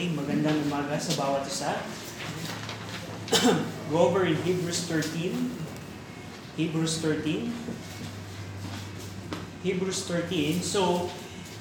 Okay, magandang umaga sa bawat isa. Go over in Hebrews 13. Hebrews 13. Hebrews 13. So,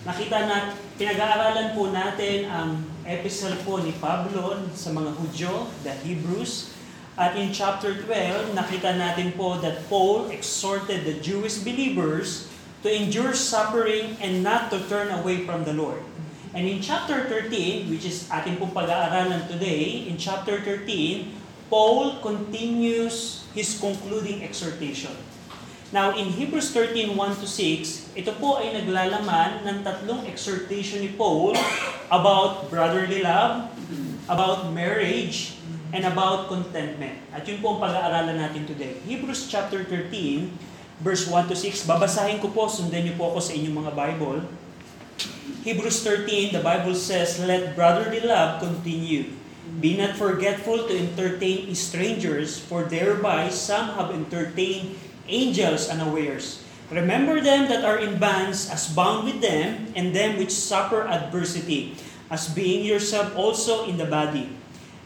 nakita na, pinag-aaralan po natin ang epistle po ni Pablo sa mga Hudyo, the Hebrews. At in chapter 12, nakita natin po that Paul exhorted the Jewish believers to endure suffering and not to turn away from the Lord. And in chapter 13, which is ating pong pag-aaralan today, in chapter 13, Paul continues his concluding exhortation. Now, in Hebrews 13, 1 to 6, ito po ay naglalaman ng tatlong exhortation ni Paul about brotherly love, about marriage, and about contentment. At yun po ang pag-aaralan natin today. Hebrews chapter 13, verse 1 to 6. Babasahin ko po, sundan niyo po ako sa inyong mga Bible. Hebrews 13, the Bible says, Let brotherly love continue. Be not forgetful to entertain strangers, for thereby some have entertained angels unawares. Remember them that are in bands as bound with them, and them which suffer adversity, as being yourself also in the body.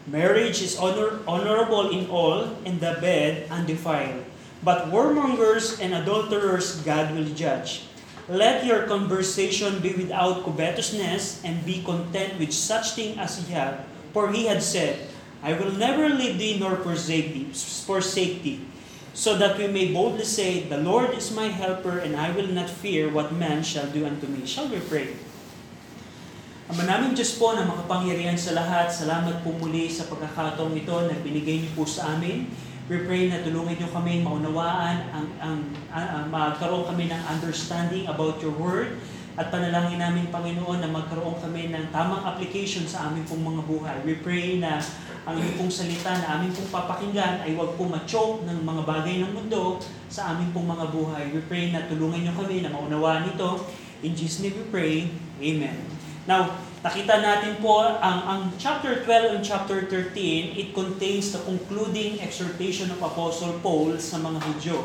Marriage is honor, honorable in all, and the bed undefiled. But warmongers and adulterers God will judge. Let your conversation be without covetousness, and be content with such thing as ye have. For he had said, I will never leave thee nor forsake thee, forsake thee. So that we may boldly say, The Lord is my helper, and I will not fear what man shall do unto me. Shall we pray? Ama namin Diyos po na makapangyarihan sa lahat, salamat po muli sa pagkakataong ito na binigay niyo po sa amin. We pray na tulungan niyo kami maunawaan, ang, ang, ang, magkaroon kami ng understanding about your word at panalangin namin Panginoon na magkaroon kami ng tamang application sa aming pong mga buhay. We pray na ang inyong pong salita na aming pong papakinggan ay huwag po ma-choke ng mga bagay ng mundo sa aming pong mga buhay. We pray na tulungan niyo kami na maunawaan ito. In Jesus' name we pray. Amen. Now, nakita natin po ang, ang chapter 12 and chapter 13, it contains the concluding exhortation of Apostle Paul sa mga Hudyo.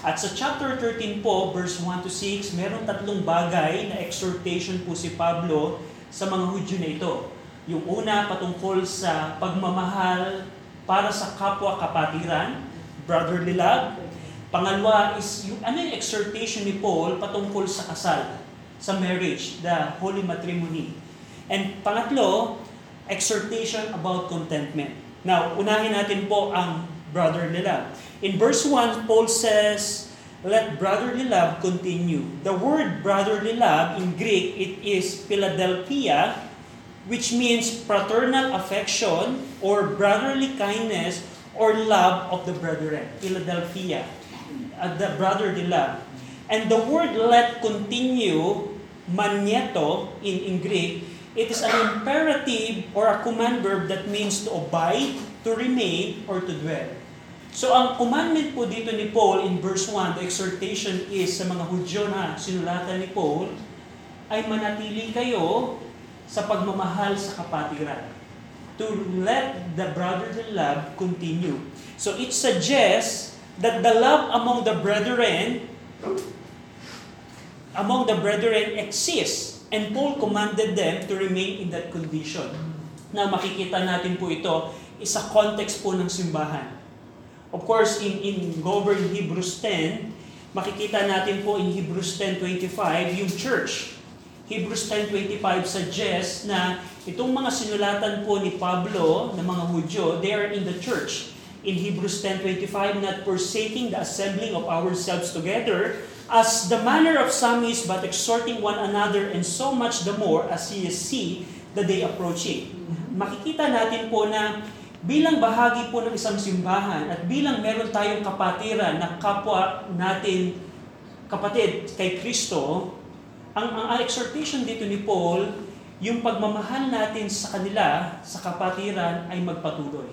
At sa chapter 13 po, verse 1 to 6, meron tatlong bagay na exhortation po si Pablo sa mga Hudyo na ito. Yung una, patungkol sa pagmamahal para sa kapwa kapatiran, brotherly love. Pangalawa is yung ano yung exhortation ni Paul patungkol sa kasal sa marriage, the holy matrimony. And pangatlo, exhortation about contentment. Now, unahin natin po ang brotherly love. In verse 1, Paul says, let brotherly love continue. The word brotherly love in Greek, it is Philadelphia, which means fraternal affection or brotherly kindness or love of the brethren. Philadelphia, uh, the brotherly love. And the word let continue magneto in, in Greek, it is an imperative or a command verb that means to abide, to remain, or to dwell. So ang commandment po dito ni Paul in verse 1, the exhortation is sa mga Hudyo na sinulatan ni Paul, ay manatili kayo sa pagmamahal sa kapatiran. To let the brotherly love continue. So it suggests that the love among the brethren among the brethren exists and Paul commanded them to remain in that condition. Na makikita natin po ito isa context po ng simbahan. Of course, in, in Govern Hebrews 10, makikita natin po in Hebrews 10.25 yung church. Hebrews 10.25 suggests na itong mga sinulatan po ni Pablo ng mga Hudyo, they are in the church. In Hebrews 10.25, not forsaking the assembling of ourselves together, as the manner of some is, but exhorting one another, and so much the more as ye see the day approaching. Makikita natin po na bilang bahagi po ng isang simbahan at bilang meron tayong kapatiran na kapwa natin kapatid kay Kristo, ang, ang, exhortation dito ni Paul, yung pagmamahal natin sa kanila, sa kapatiran, ay magpatuloy.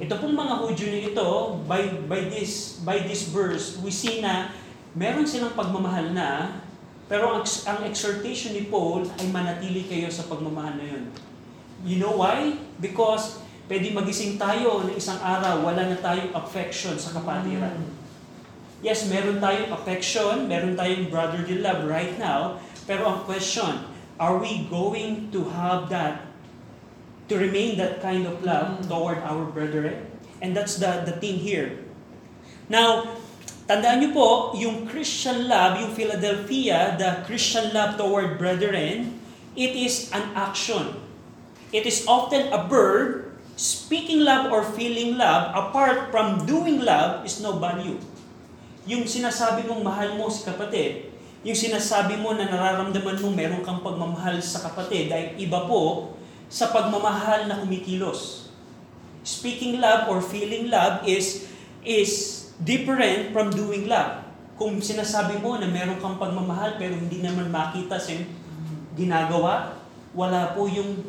Ito pong mga Hudyo nito, by, by, this, by this verse, we see na meron silang pagmamahal na, pero ang, ang exhortation ni Paul ay manatili kayo sa pagmamahal na yun. You know why? Because pwede magising tayo na isang araw, wala na tayong affection sa kapatiran. Yes, meron tayong affection, meron tayong brotherly love right now, pero ang question, are we going to have that to remain that kind of love toward our brethren. And that's the, the thing here. Now, tandaan niyo po, yung Christian love, yung Philadelphia, the Christian love toward brethren, it is an action. It is often a verb. Speaking love or feeling love, apart from doing love, is no value. Yung sinasabi mong mahal mo si kapatid, yung sinasabi mo na nararamdaman mo meron kang pagmamahal sa kapatid ay iba po sa pagmamahal na kumikilos. Speaking love or feeling love is is different from doing love. Kung sinasabi mo na meron kang pagmamahal pero hindi naman makita sa ginagawa, wala po yung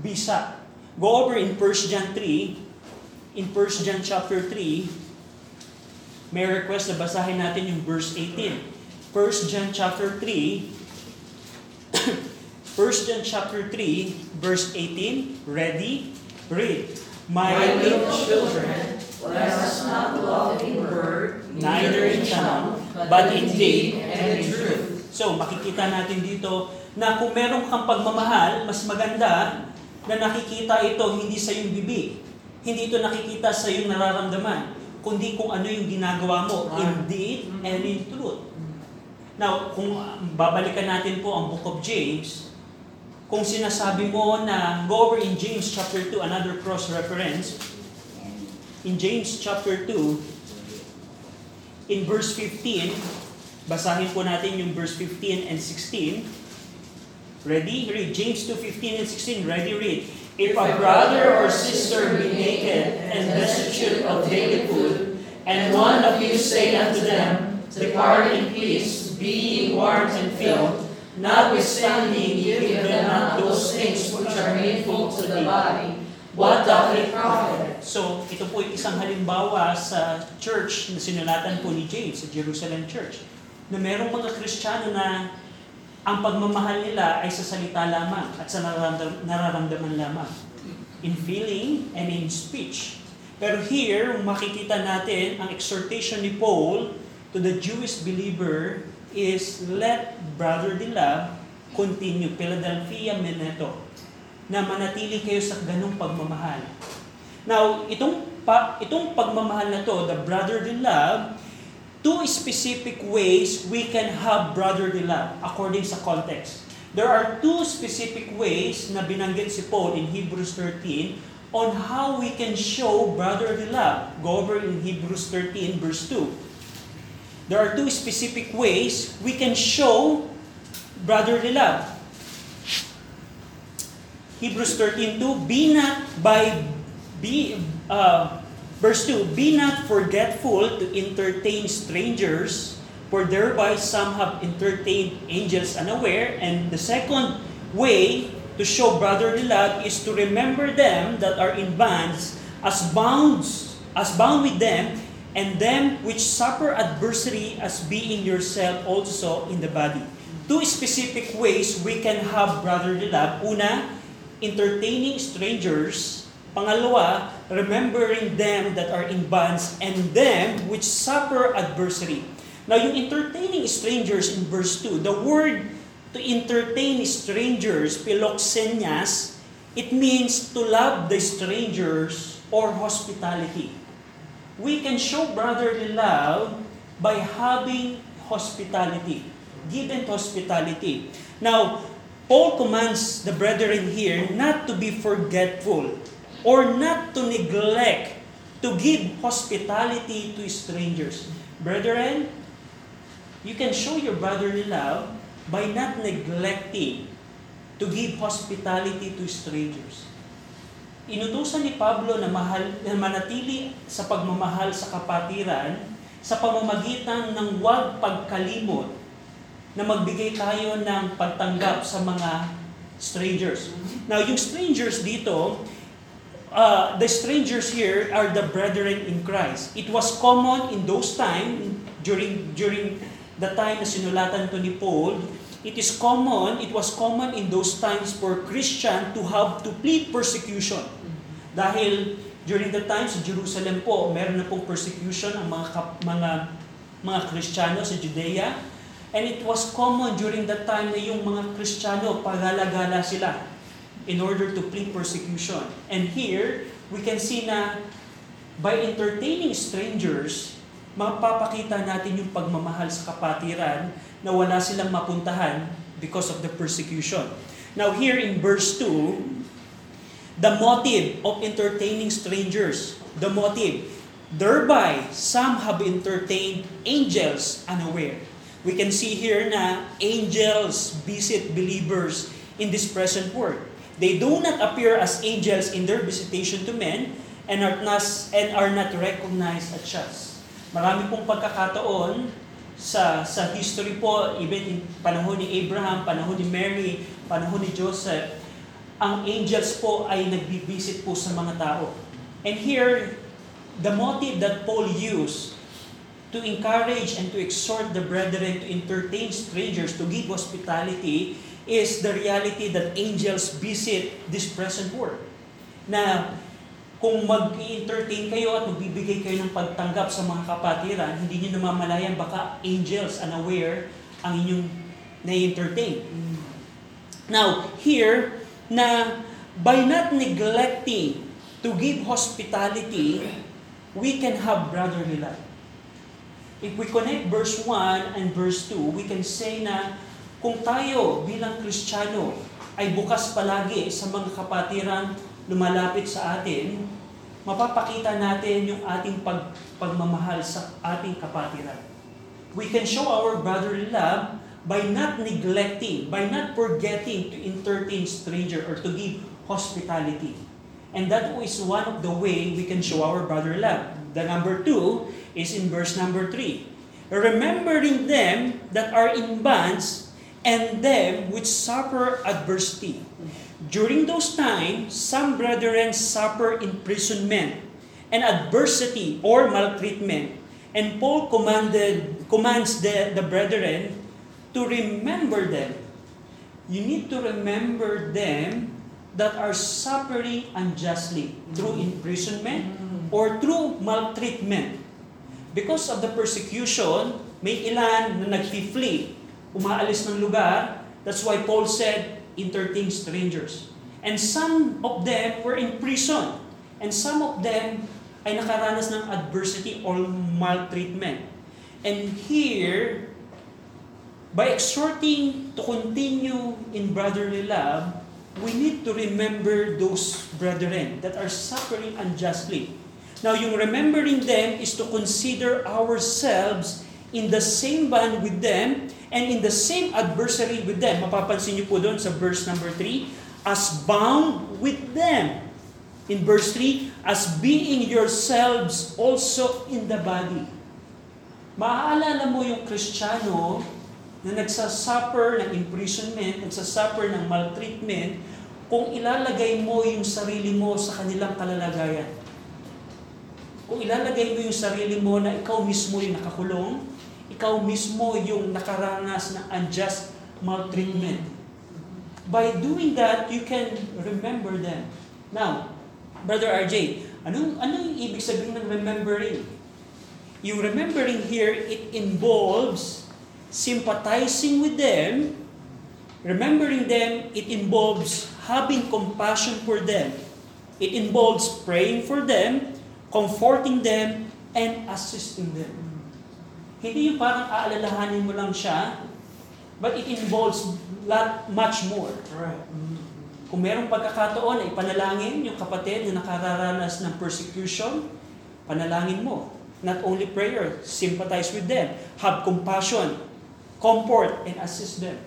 bisa. Go over in 1 John 3, in 1 John chapter 3, may request na basahin natin yung verse 18. 1 John chapter 3, 1 John chapter 3, verse 18. Ready? Read. My little children, us not love in word, neither in tongue, but in deed and in truth. So, makikita natin dito na kung meron kang pagmamahal, mas maganda na nakikita ito hindi sa iyong bibig. Hindi ito nakikita sa iyong nararamdaman, kundi kung ano yung ginagawa mo in deed and in truth. Now, kung babalikan natin po ang book of James, kung sinasabi mo na go over in James chapter 2, another cross reference, in James chapter 2, in verse 15, basahin po natin yung verse 15 and 16. Ready? Read. James 2, 15 and 16. Ready? Read. If a brother or sister be naked and destitute of daily food, and one of you say unto them, Depart in peace, be ye warmed and filled, notwithstanding ye give them not those things which are needful to the body, what doth it profit? So, ito po isang halimbawa sa church na sinulatan po ni James, sa Jerusalem Church, na merong mga Kristiyano na ang pagmamahal nila ay sa salita lamang at sa nararamdam- nararamdaman lamang. In feeling and in speech. Pero here, makikita natin ang exhortation ni Paul to the Jewish believer is let brotherly love continue. Philadelphia Meneto. Na manatili kayo sa ganong pagmamahal. Now, itong, pa, itong pagmamahal na to, the brotherly love, two specific ways we can have brotherly love according sa context. There are two specific ways na binanggit si Paul in Hebrews 13 on how we can show brotherly love. Go over in Hebrews 13 verse 2. There are two specific ways we can show brotherly love. Hebrews 13:2 Be not by be uh, verse 2 Be not forgetful to entertain strangers for thereby some have entertained angels unaware and the second way to show brotherly love is to remember them that are in bands as bounds as bound with them and them which suffer adversity as being yourself also in the body. Two specific ways we can have brotherly love. Una, entertaining strangers. Pangalawa, remembering them that are in bonds and them which suffer adversity. Now, yung entertaining strangers in verse 2, the word to entertain strangers, philoxenias, it means to love the strangers or hospitality. We can show brotherly love by having hospitality, given hospitality. Now, Paul commands the brethren here not to be forgetful or not to neglect to give hospitality to strangers. Brethren, you can show your brotherly love by not neglecting to give hospitality to strangers. Inutusan ni Pablo na, mahal, na manatili sa pagmamahal sa kapatiran sa pamamagitan ng huwag pagkalimot na magbigay tayo ng pagtanggap sa mga strangers. Now, yung strangers dito, uh, the strangers here are the brethren in Christ. It was common in those time, during, during the time na sinulatan to ni Paul, it is common, it was common in those times for Christian to have to plead persecution. Dahil during the time sa Jerusalem po, meron na pong persecution ang mga mga mga Kristiyano sa Judea. And it was common during that time na yung mga Kristiyano, pagalagala sila. in order to flee persecution. And here, we can see na by entertaining strangers, mapapakita natin yung pagmamahal sa kapatiran na wala silang mapuntahan because of the persecution. Now here in verse 2, the motive of entertaining strangers, the motive, thereby some have entertained angels unaware. We can see here na angels visit believers in this present world. They do not appear as angels in their visitation to men and are not, and are not recognized as such. Marami pong pagkakataon sa sa history po, even in panahon ni Abraham, panahon ni Mary, panahon ni Joseph, ang angels po ay nagbibisit po sa mga tao. And here, the motive that Paul used to encourage and to exhort the brethren to entertain strangers, to give hospitality, is the reality that angels visit this present world. Na kung mag-entertain kayo at magbibigay kayo ng pagtanggap sa mga kapatiran, hindi nyo namamalayan baka angels unaware ang inyong na-entertain. Now, here, na by not neglecting to give hospitality, we can have brotherly love. If we connect verse 1 and verse 2, we can say na kung tayo bilang Kristiyano ay bukas palagi sa mga kapatiran lumalapit sa atin, mapapakita natin yung ating pag, pagmamahal sa ating kapatiran. We can show our brotherly love by not neglecting, by not forgetting to entertain stranger or to give hospitality. And that is one of the way we can show our brother love. The number two is in verse number three. Remembering them that are in bonds and them which suffer adversity. During those times, some brethren suffer imprisonment and adversity or maltreatment. And Paul commanded, commands the, the brethren to remember them. You need to remember them that are suffering unjustly through imprisonment or through maltreatment. Because of the persecution, may ilan na nag-flee, umaalis ng lugar. That's why Paul said, entertain strangers. And some of them were in prison. And some of them ay nakaranas ng adversity or maltreatment. And here, by exhorting to continue in brotherly love, we need to remember those brethren that are suffering unjustly. Now, yung remembering them is to consider ourselves in the same band with them and in the same adversary with them. Mapapansin niyo po doon sa verse number 3, as bound with them. In verse 3, as being yourselves also in the body. Maaalala mo yung Kristiyano na nagsasuffer ng imprisonment, nagsasuffer ng maltreatment, kung ilalagay mo yung sarili mo sa kanilang kalalagayan. Kung ilalagay mo yung sarili mo na ikaw mismo yung nakakulong, ikaw mismo yung nakaranas ng unjust maltreatment. By doing that, you can remember them. Now, Brother RJ, anong, anong ibig sabihin ng remembering? Yung remembering here, it involves sympathizing with them, remembering them, it involves having compassion for them. It involves praying for them, comforting them, and assisting them. Hindi yung parang aalalahanin mo lang siya, but it involves lot, much more. Right. Kung merong pagkakataon na ipanalangin yung kapatid na nakararanas ng persecution, panalangin mo. Not only prayer, sympathize with them, have compassion, comfort, and assist them.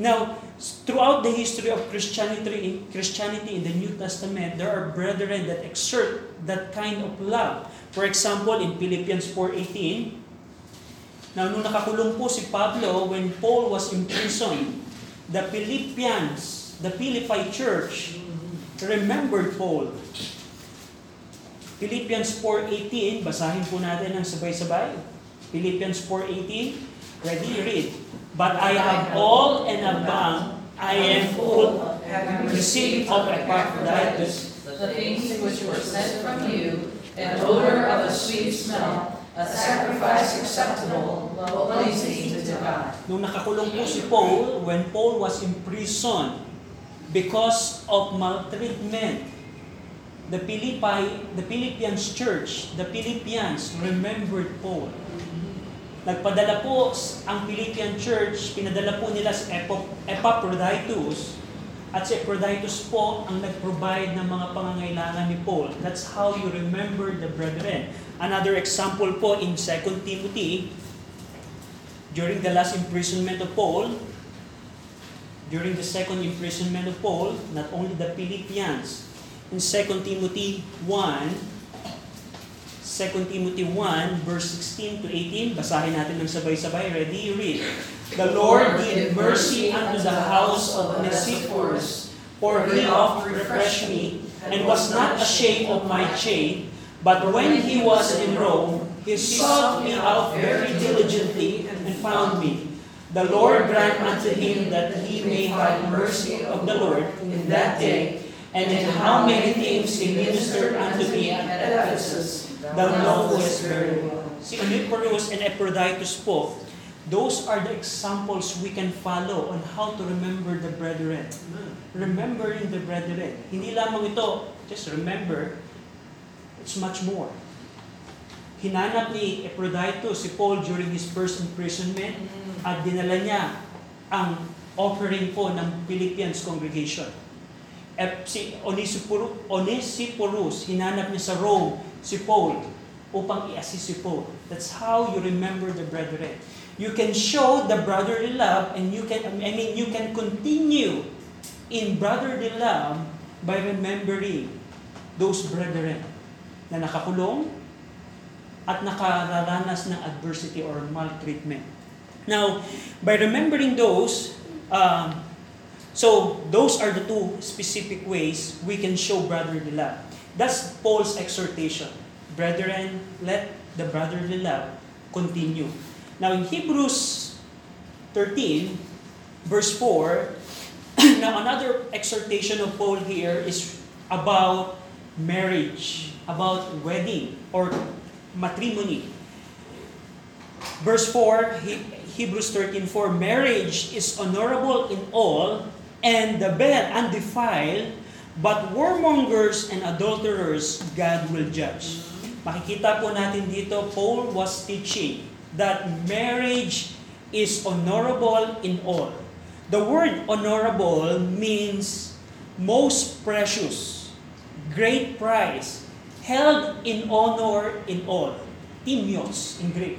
Now, throughout the history of Christianity, Christianity in the New Testament, there are brethren that exert that kind of love. For example, in Philippians 4.18, now nung nakakulong po si Pablo, when Paul was in prison, the Philippians, the Philippi church, remembered Paul. Philippians 4.18, basahin po natin ng sabay-sabay. Philippians 4.18, ready, read. But I have all and abound, I am full, Having received of Epaphroditus, the things which were sent from you, an odor of a sweet smell, a sacrifice acceptable, pleasing to God. Nung nakakulong po si Paul, when Paul was in prison, because of maltreatment. The Philippi, the Philippians church, the Philippians remembered Paul. Nagpadala po ang Philippian church, pinadala po nila si Epo- Epaphroditus, at si Epaphroditus po ang nag-provide ng mga pangangailangan ni Paul. That's how you remember the brethren. Another example po in 2 Timothy, during the last imprisonment of Paul, during the second imprisonment of Paul, not only the Philippians, in 2 Timothy 1, 2 Timothy 1, verse 16 to 18, basahin natin ng sabay-sabay. Ready? Read. The Lord give mercy unto the house of Onesiphorus, for he oft refreshed me, and was not ashamed of my chain, but when he was in Rome, he sought me out very diligently, and found me. The Lord grant unto him that he may have mercy of the Lord in that day, and in how many things he ministered unto me at Ephesus, well. Si Onesiphorus and Epaphroditus po, those are the examples we can follow on how to remember the brethren. Remembering the brethren. Hindi lamang ito, just remember, it's much more. Hinanap ni Epaphroditus si Paul during his first imprisonment at dinala niya ang offering po ng Philippians congregation. Ep, si Onesiphorus, Onesiphorus, hinanap niya sa Rome si Paul upang i-assist si Paul. That's how you remember the brethren. You can show the brotherly love and you can, I mean, you can continue in brotherly love by remembering those brethren na nakakulong at nakararanas ng adversity or maltreatment. Now, by remembering those, um, so those are the two specific ways we can show brotherly love. That's Paul's exhortation. Brethren, let the brotherly love continue. Now in Hebrews 13, verse 4, now another exhortation of Paul here is about marriage, about wedding or matrimony. Verse 4, He- Hebrews 13:4, marriage is honorable in all, and the bed undefiled, but warmongers and adulterers God will judge. Makikita po natin dito, Paul was teaching that marriage is honorable in all. The word honorable means most precious, great prize, held in honor in all. Timios in Greek.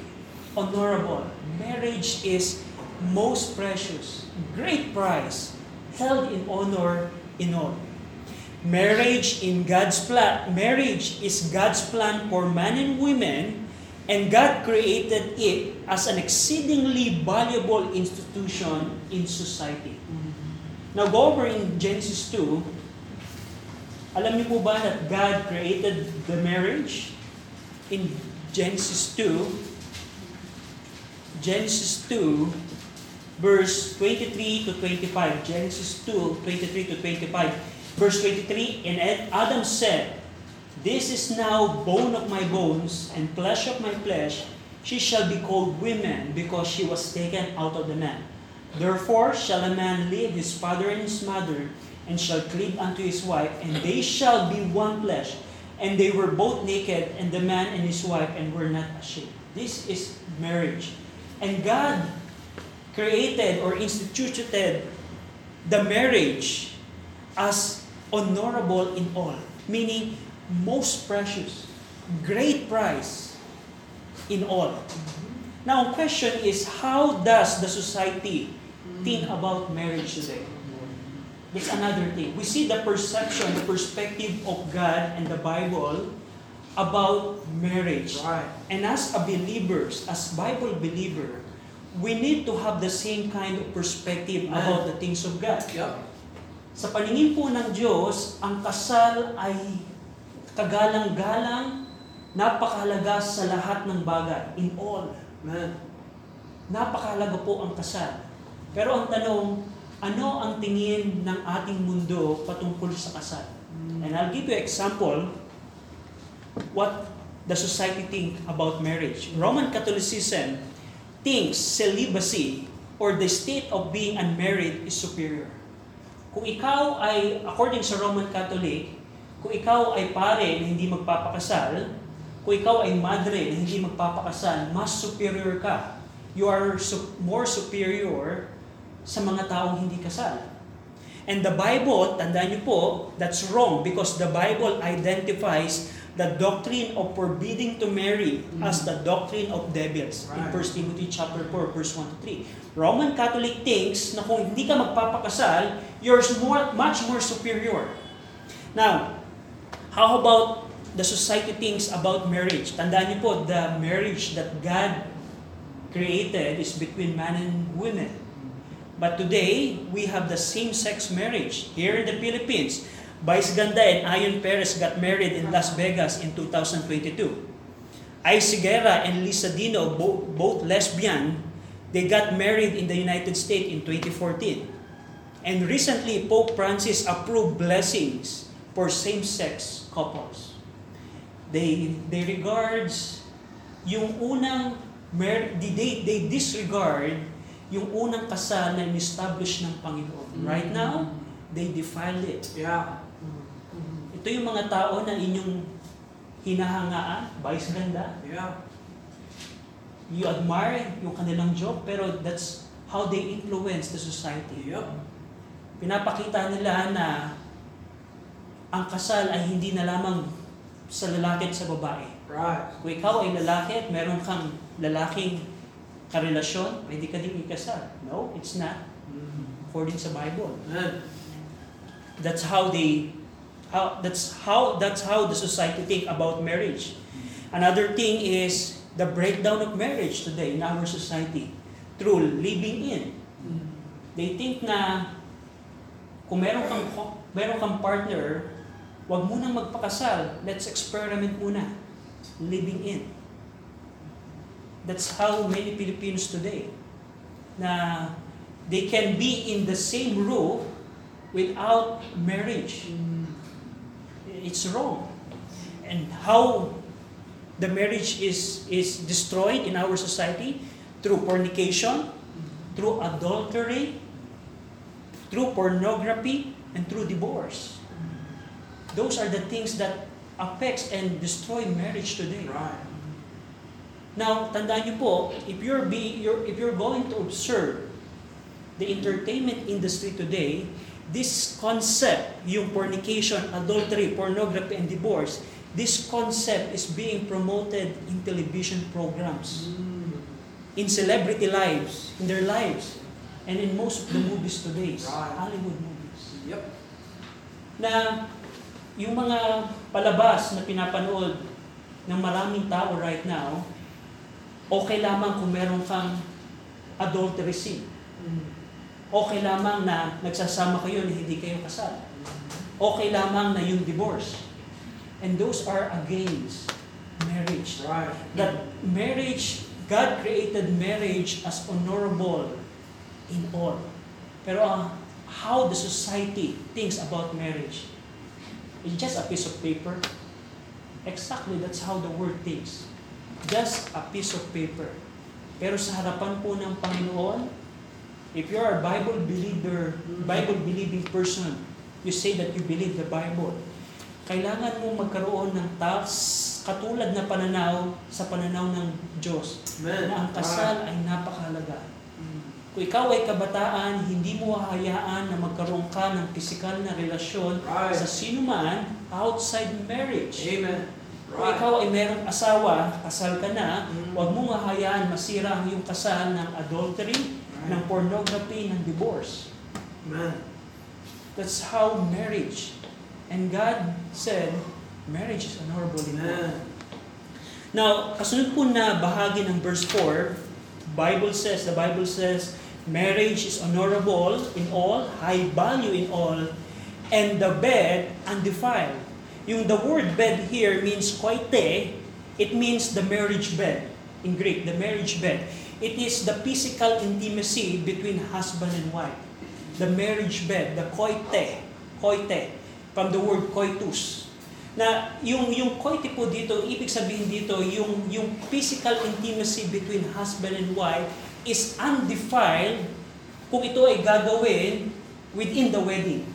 Honorable. Marriage is most precious, great prize, held in honor in all. Marriage in God's plan, marriage is God's plan for man and women, and God created it as an exceedingly valuable institution in society. Now go over in Genesis 2, alam niyo po ba that God created the marriage? In Genesis 2, Genesis 2, verse 23 to 25. Genesis 2, 23 to 25. Verse 23, And Adam said, This is now bone of my bones and flesh of my flesh. She shall be called woman because she was taken out of the man. Therefore shall a man leave his father and his mother, and shall cleave unto his wife, and they shall be one flesh. And they were both naked, and the man and his wife, and were not ashamed. This is marriage. And God created or instituted the marriage as honorable in all, meaning most precious, great price in all. Now, question is, how does the society think about marriage today? That's another thing. We see the perception, the perspective of God and the Bible about marriage. Right. And as a believers, as Bible believer, we need to have the same kind of perspective Amen. about the things of God. Yep. Sa paningin po ng Diyos, ang kasal ay kagalang-galang, napakahalaga sa lahat ng bagay, in all. Man. Napakahalaga po ang kasal. Pero ang tanong, ano ang tingin ng ating mundo patungkol sa kasal? And I'll give you example what the society think about marriage. Roman Catholicism thinks celibacy or the state of being unmarried is superior. Kung ikaw ay, according sa Roman Catholic, kung ikaw ay pare na hindi magpapakasal, kung ikaw ay madre na hindi magpapakasal, mas superior ka. You are su- more superior sa mga taong hindi kasal. And the Bible, tandaan niyo po, that's wrong because the Bible identifies the doctrine of forbidding to marry as the doctrine of devils in Right. 1 Timothy chapter 4 verse 1 to 3. Roman Catholic thinks na kung hindi ka magpapakasal, you're more, much more superior. Now, how about the society thinks about marriage? Tandaan niyo po, the marriage that God created is between man and women. But today, we have the same-sex marriage. Here in the Philippines, Vice Ganda and Ayon Perez got married in Las Vegas in 2022. Ay Sigera and Lisa Dino, bo- both lesbian, they got married in the United States in 2014. And recently, Pope Francis approved blessings for same-sex couples. They, they regards yung unang, mar- they, they disregard yung unang kasal na in-establish ng Panginoon. Right now, they defile it. Yeah. Ito yung mga tao na inyong hinahangaan, vice ganda. Yeah. You admire yung kanilang job, pero that's how they influence the society. Yep. Pinapakita nila na ang kasal ay hindi na lamang sa lalaki at sa babae. Right. Kung ikaw ay lalaki at meron kang lalaking karelasyon, pwede ka din ikasal. No, it's not. According sa Bible. Amen. That's how they how that's how that's how the society think about marriage. Another thing is the breakdown of marriage today in our society through living in. They think na kung meron kang meron kang partner, wag mo nang magpakasal. Let's experiment muna. Living in. That's how many Filipinos today na they can be in the same roof without marriage. It's wrong. And how the marriage is is destroyed in our society through fornication, through adultery, through pornography, and through divorce. Those are the things that affects and destroy marriage today. Right. Now, tandaan niyo po, if you're be you're, if you're going to observe the entertainment industry today, this concept, yung fornication, adultery, pornography, and divorce, this concept is being promoted in television programs, in celebrity lives, in their lives, and in most of the movies today, Right. Hollywood movies Yep. na yung mga palabas na pinapanood ng maraming tao right now, okay lamang kung meron kang adultery sin. Okay lamang na nagsasama kayo na hindi kayo kasal. Okay lamang na yung divorce. And those are against marriage. Right. That marriage, God created marriage as honorable in all. Pero uh, how the society thinks about marriage, it's just a piece of paper. Exactly, that's how the word thinks. Just a piece of paper. Pero sa harapan po ng Panginoon, if you are a Bible believer, Bible believing person, you say that you believe the Bible, kailangan mo magkaroon ng task katulad na pananaw sa pananaw ng Diyos Amen. na ang kasal ay napakahalaga. Kung ikaw ay kabataan, hindi mo hahayaan na magkaroon ka ng pisikal na relasyon Right. sa sino man outside marriage. Amen. Kung Right. ikaw ay merong asawa, kasal ka na, Mm. huwag mong hahayaan masira ang iyong kasal ng adultery, ng pornography, ng divorce. Amen. That's how marriage. And God said, marriage is honorable. Amen. Now, kasunod po na bahagi ng verse 4, Bible says, the Bible says, marriage is honorable in all, high value in all, and the bed undefiled. Yung the word bed here means koite, it means the marriage bed in Greek, the marriage bed. It is the physical intimacy between husband and wife. The marriage bed, the koite, koite, from the word koitus na yung yung koite po dito, ibig sabihin dito, yung yung physical intimacy between husband and wife is undefiled kung ito ay gagawin within the wedding.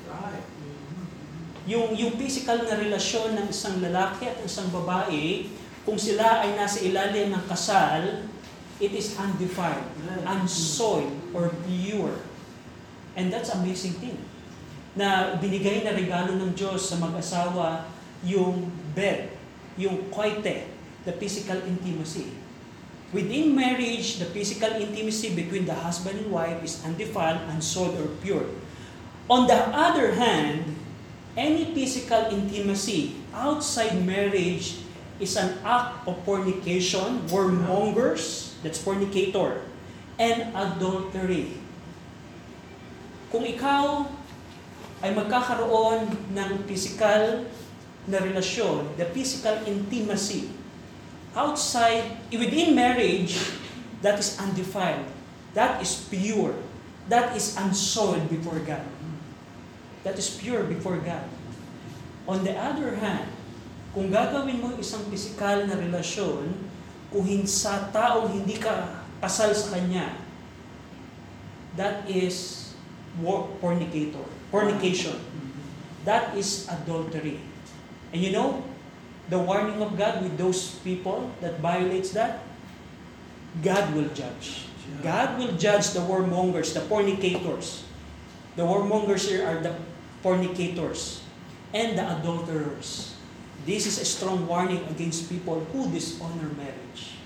Yung, yung physical na relasyon ng isang lalaki at isang babae, kung sila ay nasa ilalim ng kasal, it is undefiled, unsoiled, or pure. And that's amazing thing. Na binigay na regalo ng Diyos sa mag-asawa yung bed, yung koite, the physical intimacy. Within marriage, the physical intimacy between the husband and wife is undefiled, unsoiled, or pure. On the other hand, any physical intimacy outside marriage is an act of fornication, warmongers, that's fornicator, and adultery. Kung ikaw ay magkakaroon ng physical na relasyon, the physical intimacy, outside, within marriage, that is undefiled, that is pure, that is unsoiled before God. That is pure before God. On the other hand, kung gagawin mo isang physical na relasyon, kung sa taong hindi ka kasal sa kanya, that is war- fornicator, fornication. That is adultery. And you know, the warning of God with those people that violates that, God will judge. God will judge the warmongers, the fornicators. The warmongers here are the fornicators and the adulterers. This is a strong warning against people who dishonor marriage.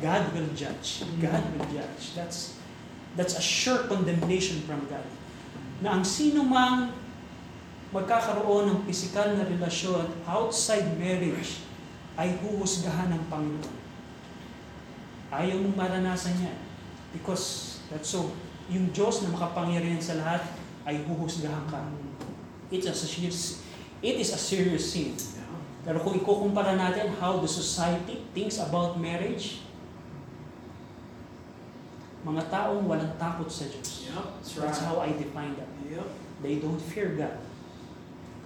God will judge. God will judge. That's that's a sure condemnation from God. Na ang sino mang magkakaroon ng pisikal na relasyon outside marriage ay huhusgahan ng Panginoon. Ayaw mong maranasan yan. Because that's so, yung Diyos na makapangyarihan sa lahat ay huhusgahan ka. It's a serious, it is a serious sin. Pero kung ikukumpara natin how the society thinks about marriage, mga taong walang takot sa Diyos. Yep, that's That's right. how I define them. Yep. They don't fear God.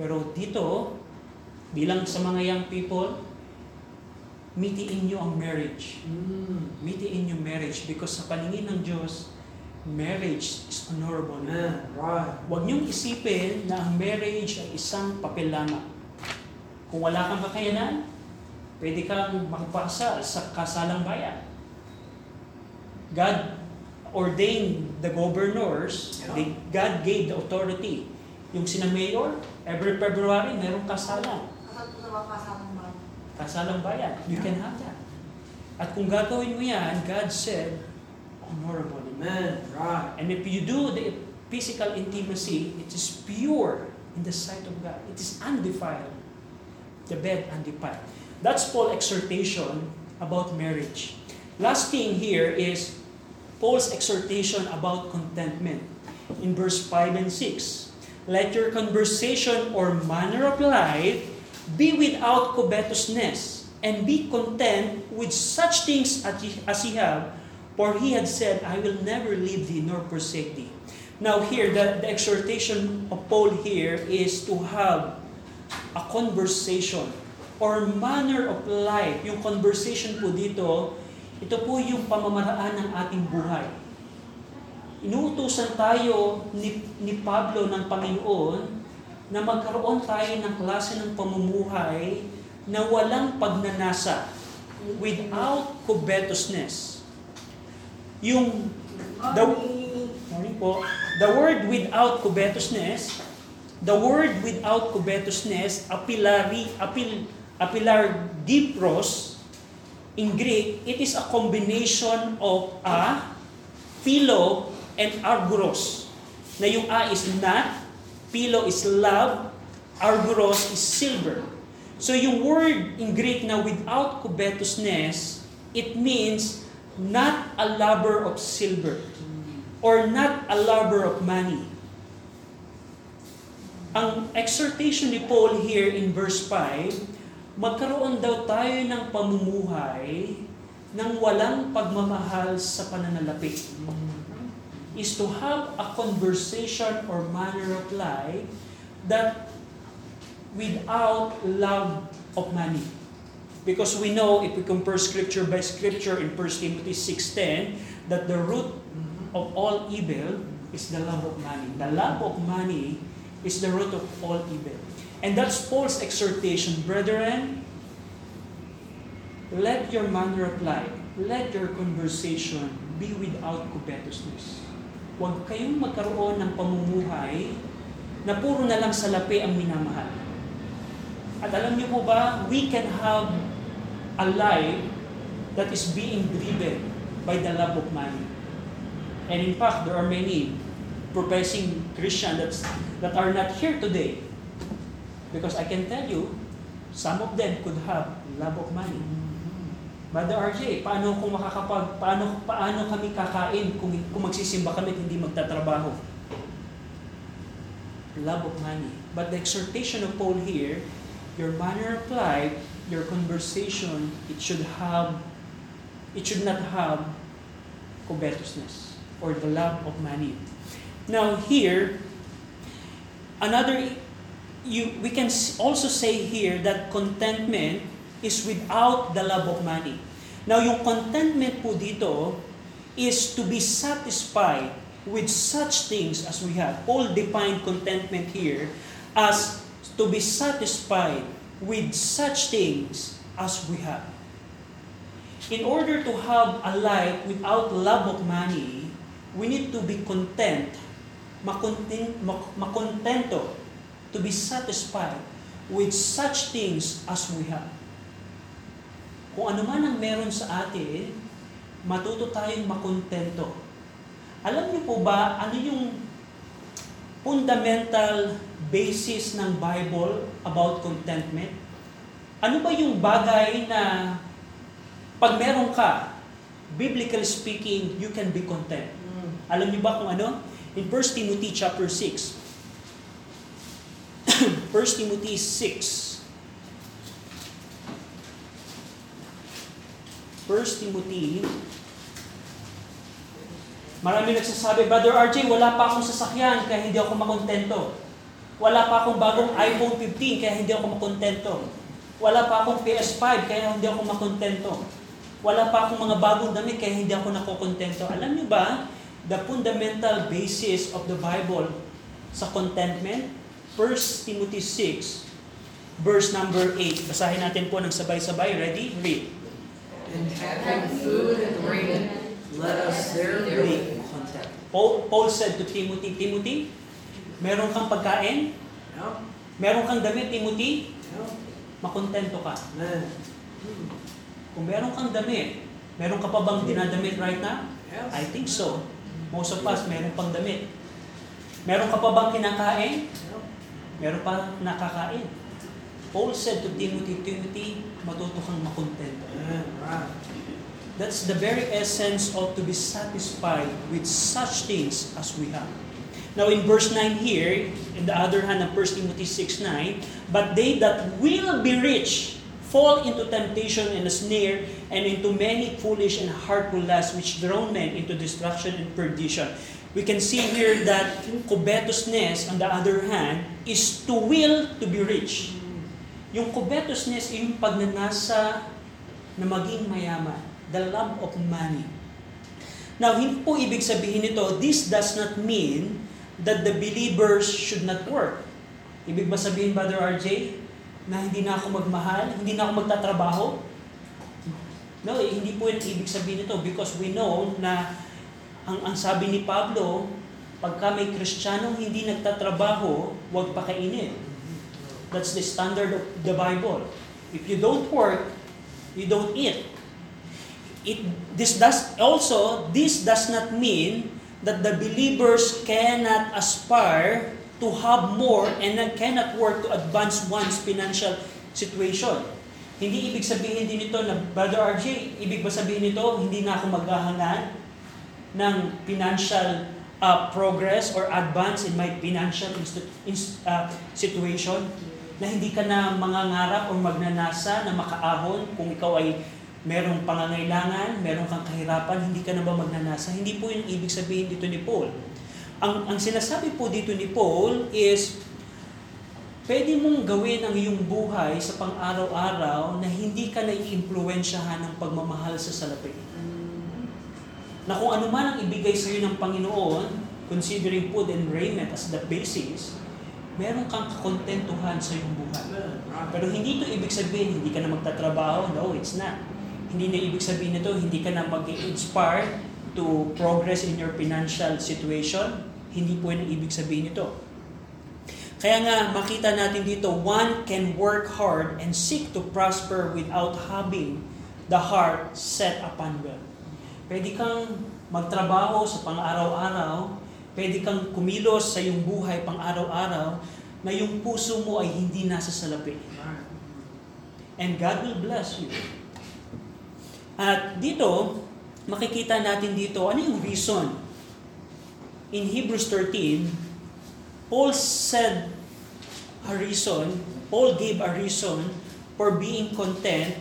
Pero dito, bilang sa mga young people, mitiin nyo ang marriage. Mm. Mitiin yung marriage because sa paningin ng Diyos, marriage is honorable. Amen. Right. Huwag niyong isipin na ang marriage ay isang papel lamang. Kung wala kang kakayanan, pwede kang makapasal sa kasalang bayan. God ordained the governors, Yeah. they, God gave the authority. Yung sina mayor, every February, merong kasalan. Kasal po sa mga kasamang bahay. Kasalang bayan. You Yeah. can have that. At kung gagawin mo yan, God said, honorable. Amen. Right. And if you do the physical intimacy, it is pure in the sight of God. It is undefiled. The bed undefiled. That's Paul's exhortation about marriage. Last thing here is Paul's exhortation about contentment in verse 5 and 6. Let your conversation or manner of life be without covetousness, and be content with such things as ye have, for he had said, I will never leave thee nor forsake thee. Now here, the, the exhortation of Paul here is to have a conversation or manner of life. Yung conversation po dito, ito po yung pamamaraan ng ating buhay. Inuutusan tayo ni, ni Pablo ng Panginoon na magkaroon tayo ng klase ng pamumuhay na walang pagnanasa without covetousness. Yung the, morning po, the word without covetousness, the word without covetousness, apilari, apil, apilar dipros, in Greek, it is a combination of a, philo, and argoros. Na yung a is not, philo is love, argoros is silver. So yung word in Greek na without covetousness, it means not a lover of silver or not a lover of money. Ang exhortation ni Paul here in verse 5, magkaroon daw tayo ng pamumuhay nang walang pagmamahal sa pananalapi. Is to have a conversation or manner of life that without love of money. Because we know, if we compare scripture by scripture in 1 Timothy 6.10, that the root of all evil is the love of money. The love of money is the root of all evil. And that's Paul's exhortation, brethren, let your of life, let your conversation be without covetousness. Huwag kayong magkaroon ng pamumuhay na puro na lang salapi ang minamahal. At alam niyo po ba, we can have a life that is being driven by the love of money. And in fact, there are many professing Christians that's, that are not here today. Because I can tell you, some of them could have love of money. Brother RJ, paano kung makakapag, paano, paano kami kakain kung, kung magsisimba kami at hindi magtatrabaho? Love of money. But the exhortation of Paul here, your manner of life, your conversation, it should have, it should not have covetousness or the love of money. Now here, another, you, we can also say here that contentment is without the love of money. Now yung contentment po dito is to be satisfied with such things as we have. Paul defined contentment here as to be satisfied with such things as we have. In order to have a life without love of money, we need to be content, makonten- mak- makontento, to be satisfied with such things as we have. Kung ano man ang meron sa atin, matuto tayong makontento. Alam niyo po ba, ano yung fundamental basis ng Bible about contentment? Ano ba yung bagay na pag meron ka, biblically speaking, you can be content? Alam niyo ba kung ano? In 1 Timothy chapter 6. 1 Timothy 6. 1 Timothy Marami nagsasabi, Brother RJ, wala pa akong sasakyan kaya hindi ako makontento. Wala pa akong bagong iPhone 15 kaya hindi ako makontento. Wala pa akong PS5 kaya hindi ako makontento. Wala pa akong mga bagong damit kaya hindi ako nakokontento. Alam niyo ba, the fundamental basis of the Bible sa contentment, 1 Timothy 6, verse number 8. Basahin natin po ng sabay-sabay. Ready? Read. And Having food and raiment, let us content. Paul, Paul said to Timothy, Timothy, meron kang pagkain, Yeah, meron kang damit, Timothy, yeah. makontento ka. Amen. Kung meron kang damit, meron ka pa bang dinadamit right now? Yes. I think so. Most of us, meron pang damit. Meron ka pa bang kinakain? Yeah. Meron pa nakakain. Paul said to Timothy, Timothy, matuto kang makontento. Right. That's the very essence of to be satisfied with such things as we have. Now in verse 9 here, in the other hand of 1 Timothy 6, 9, But they that will be rich fall into temptation and a snare, and into many foolish and hurtful lusts which drown men into destruction and perdition. We can see here that covetousness, on the other hand, is to will to be rich. Yung covetousness yung pagnanasa na maging mayaman. The love of money. Now, hindi po ibig sabihin nito, this does not mean that the believers should not work. Ibig ba sabihin, Brother RJ, na hindi na ako magmahal, hindi na ako magtatrabaho? No, eh, hindi po yung ibig sabihin nito because we know na ang, ang sabi ni Pablo, pagka may Kristiyanong hindi nagtatrabaho, huwag pakainin. That's the standard of the Bible. If you don't work, you don't eat. It, this does also, this does not mean that the believers cannot aspire to have more and cannot work to advance one's financial situation. Hindi ibig sabihin din ito na, Brother RJ, ibig ba sabihin nito, hindi na ako maghahangad ng financial uh, progress or advance in my financial instu- ins- uh, situation? Na hindi ka na mangangarap o magnanasa na makaahon kung ikaw ay merong pangangailangan, meron kang kahirapan, hindi ka na ba magnanasa? Hindi po yung ibig sabihin dito ni Paul. Ang, ang sinasabi po dito ni Paul is, pwede mong gawin ang iyong buhay sa pang-araw-araw na hindi ka nai-impluensyahan ng pagmamahal sa salapi. Na kung ano man ang ibigay sa iyo ng Panginoon, considering food and raiment as the basis, meron kang kakontentuhan sa iyong buhay. Pero hindi ito ibig sabihin, hindi ka na magtatrabaho. No, it's not. Hindi na ibig sabihin nito, hindi ka na mag-inspire to progress in your financial situation. Hindi po ang ibig sabihin nito. Kaya nga, makita natin dito, one can work hard and seek to prosper without having the heart set upon wealth. Pwede kang magtrabaho sa pang-araw-araw, pwede kang kumilos sa iyong buhay pang-araw-araw, na yung puso mo ay hindi nasa salapi. And God will bless you. At dito, makikita natin dito, ano yung reason? In Hebrews 13, Paul said a reason, Paul gave a reason for being content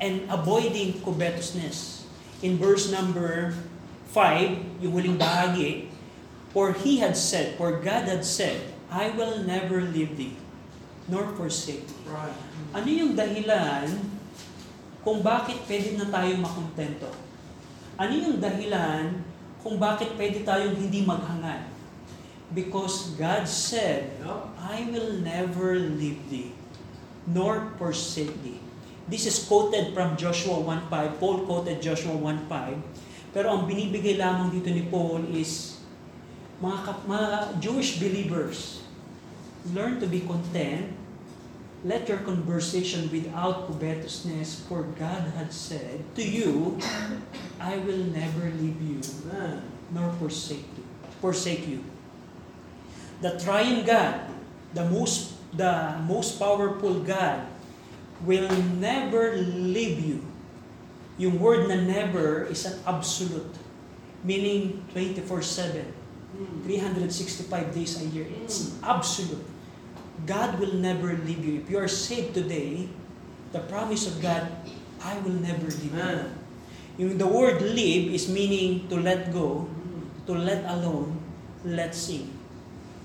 and avoiding covetousness. In verse number 5, yung huling bahagi, For he had said, for God had said, I will never leave thee, nor forsake thee. Right. Ano yung dahilan kung bakit pwede na tayo makontento? Ano yung dahilan kung bakit pwede tayong hindi maghangad? Because God said. I will never leave thee, nor forsake thee. This is quoted from Joshua 1.5. Paul quoted Joshua 1.5. Pero ang binibigay lamang dito ni Paul is, mga, mga Jewish believers, learn to be content. Let your conversation without covetousness, for God had said to you, I will never leave you nor forsake you. Forsake you. The triune God, the most the most powerful God will never leave you. Yung word na never is an absolute, meaning 24/7, 365 days a year. It's absolute. God will never leave you. If you are saved today, the promise of God, I will never leave you. Yung the word leave is meaning to let go, to let alone, let sink.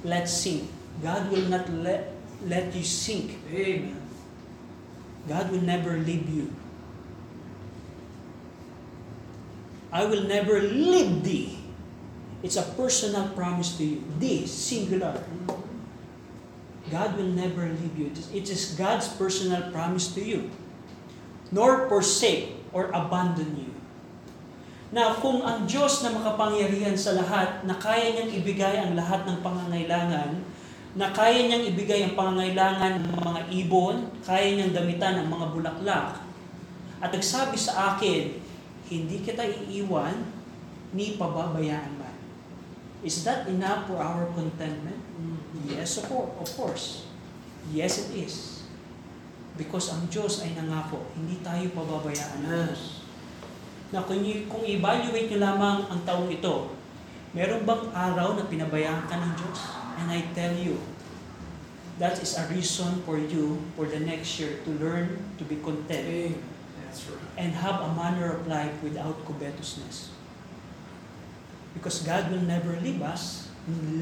Let sink. God will not let let you sink. Amen. God will never leave you. I will never leave thee. It's a personal promise to you. Thee, singular. God will never leave you. It is- God's personal promise to you. Nor forsake or abandon you. Now, kung ang Diyos na makapangyarihan sa lahat, na kaya niyang ibigay ang lahat ng pangangailangan, na kaya niyang ibigay ang pangangailangan ng mga ibon, kaya niyang damitan ang mga bulaklak, at nagsabi sa akin, hindi kita iiwan, ni pababayaan man. Is that enough for our contentment? Yes, of course. Of course. Yes, it is. Because ang Diyos ay nangako, hindi tayo pababayaan ng. Diyos. Na kung, kung evaluate nyo lamang ang taong ito, meron bang araw na pinabayaan ka ng Diyos? And I tell you, that is a reason for you for the next year to learn to be content Amen. That's right. and have a manner of life without covetousness. Because God will never leave us,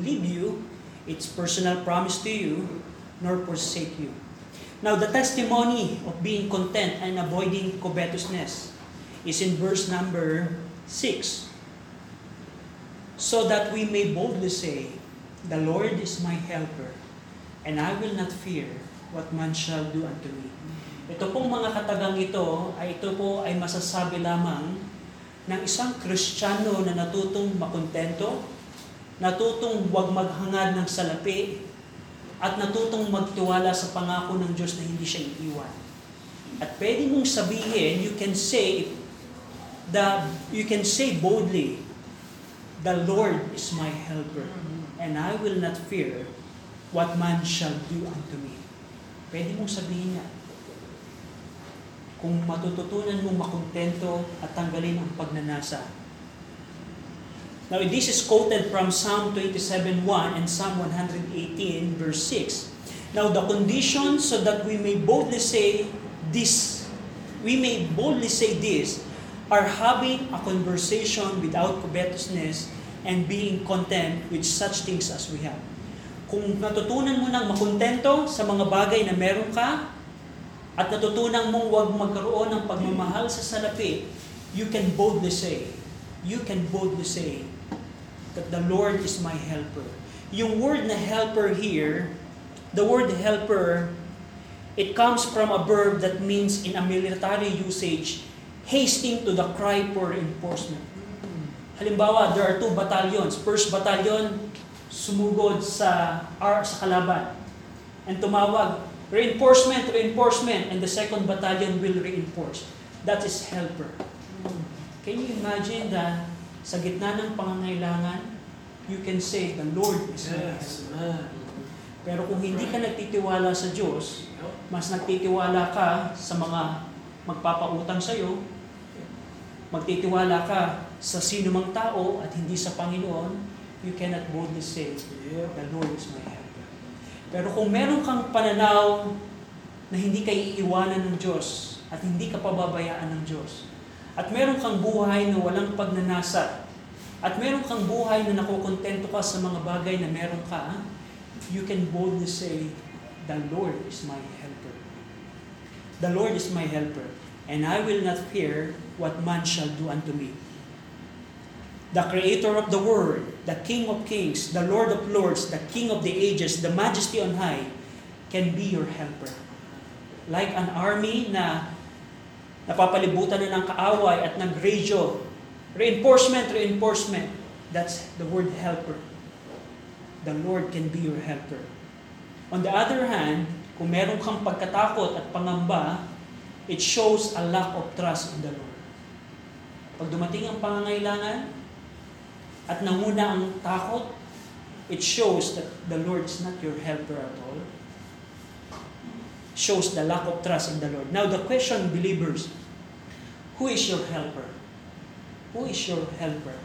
leave you, it's personal promise to you, nor forsake you. Now, the testimony of being content and avoiding covetousness is in verse number 6. So that we may boldly say, The Lord is my helper, and I will not fear what man shall do unto me. Ito pong mga katagang ito, ay ito po ay masasabi lamang ng isang Kristiyano na natutong makontento, natutong huwag maghangad ng salapi, at natutong magtiwala sa pangako ng Diyos na hindi siya iiwan. At pwede mong sabihin, you can say, the, you can say boldly, The Lord is my helper, and I will not fear what man shall do unto me. Pwede mong sabihin yan. Kung matututunan mong makontento at tanggalin ang pagnanasa. Now, this is quoted from Psalm 27.1 and Psalm 118 verse 6. Now, the condition so that we may boldly say this, we may boldly say this, are having a conversation without covetousness and being content with such things as we have. Kung natutunan mo nang makontento sa mga bagay na meron ka, at natutunan mong huwag magkaroon ng pagmamahal sa salapi, you can boldly say, you can boldly say, that the Lord is my helper. Yung word na helper here, the word helper, it comes from a verb that means in a military usage, hasting to the cry for reinforcement. Halimbawa, there are two battalions. First battalion, sumugod sa R sa kalaban. And tumawag, reinforcement, reinforcement. And the second battalion will reinforce. That is helper. Can you imagine that sa gitna ng pangangailangan, you can say, the Lord is my. Yes, amen. Pero kung hindi ka nagtitiwala sa Diyos, mas nagtitiwala ka sa mga magpapautang sa iyo, magtitiwala ka sa sino mang tao at hindi sa Panginoon, you cannot boldly say. The Lord is my helper. Pero kung meron kang pananaw na hindi ka iiwanan ng Diyos at hindi ka pababayaan ng Diyos, at meron kang buhay na walang pagnanasa, at meron kang buhay na nakukontento ka sa mga bagay na meron ka, you can boldly say, The Lord is my helper. The Lord is my helper, and I will not fear what man shall do unto me. The creator of the world, the King of kings, the Lord of lords, the King of the ages, the majesty on high, can be your helper. Like an army na napapalibutan na ng kaaway at nag-radio, reinforcement, reinforcement, that's the word helper. The Lord can be your helper. On the other hand, kung meron kang pagkatakot at pangamba, it shows a lack of trust in the Lord. Pag dumating ang pangangailangan, at nanguna ang takot, it shows that the Lord is not your helper at all. Shows the lack of trust in the Lord. Now the question, believers, who is your helper? Who is your helper?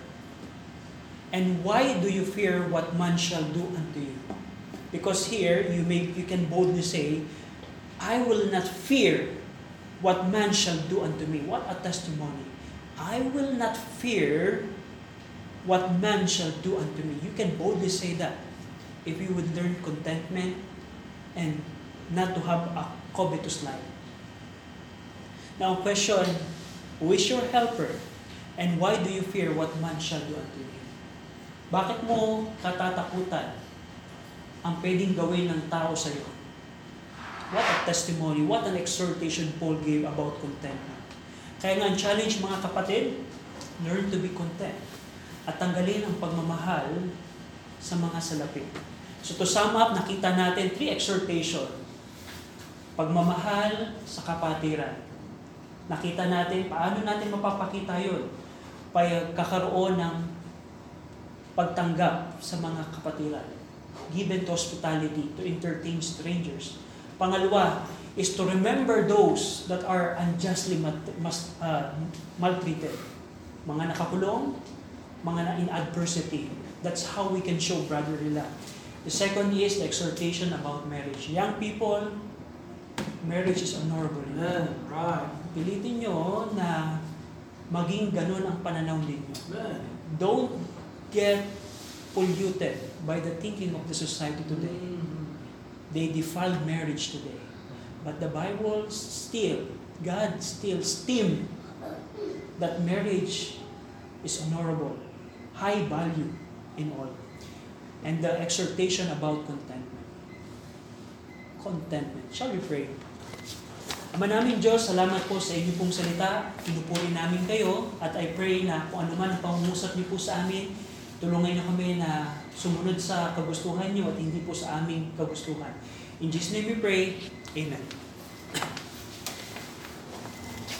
And why do you fear what man shall do unto you? Because here you may you can boldly say, I will not fear what man shall do unto me. What a testimony. I will not fear what man shall do unto me. You can boldly say that if you would learn contentment and not to have a covetous life. Now, question Who is your helper? And why do you fear what man shall do unto you? Bakit mo katatakutan ang pwedeng gawin ng tao sa iyo? What a testimony, what an exhortation Paul gave about contentment. Kaya nga challenge mga kapatid, learn to be content at tanggalin ang pagmamahal sa mga salapi. So to sum up, nakita natin three exhortation. Pagmamahal sa kapatiran. Nakita natin paano natin mapapakita yun. Pagkakaroon ng pagtanggap sa mga kapatiran. Given to hospitality, to entertain strangers. Pangalawa is to remember those that are unjustly mat- mas, uh, maltreated. Mga nakakulong, mga na in adversity. That's how we can show brotherly love. The second is the exhortation about marriage. Young people, marriage is honorable. Amen. Right. Pilitin nyo na maging ganun ang pananaw ninyo. Amen. Don't get polluted by the thinking of the society today. They defile marriage today. But the Bible still, God still esteem that marriage is honorable, high value in all. And the exhortation about contentment. Contentment. Shall we pray? Ama namin Diyos, salamat po sa inyo pong salita. Pinupuri namin kayo at I pray na kung ano man ang pangungusap niyo po sa amin, tulungan niyo kami na sumunod sa kagustuhan niyo at hindi po sa aming kagustuhan. In Jesus' name we pray. Amen.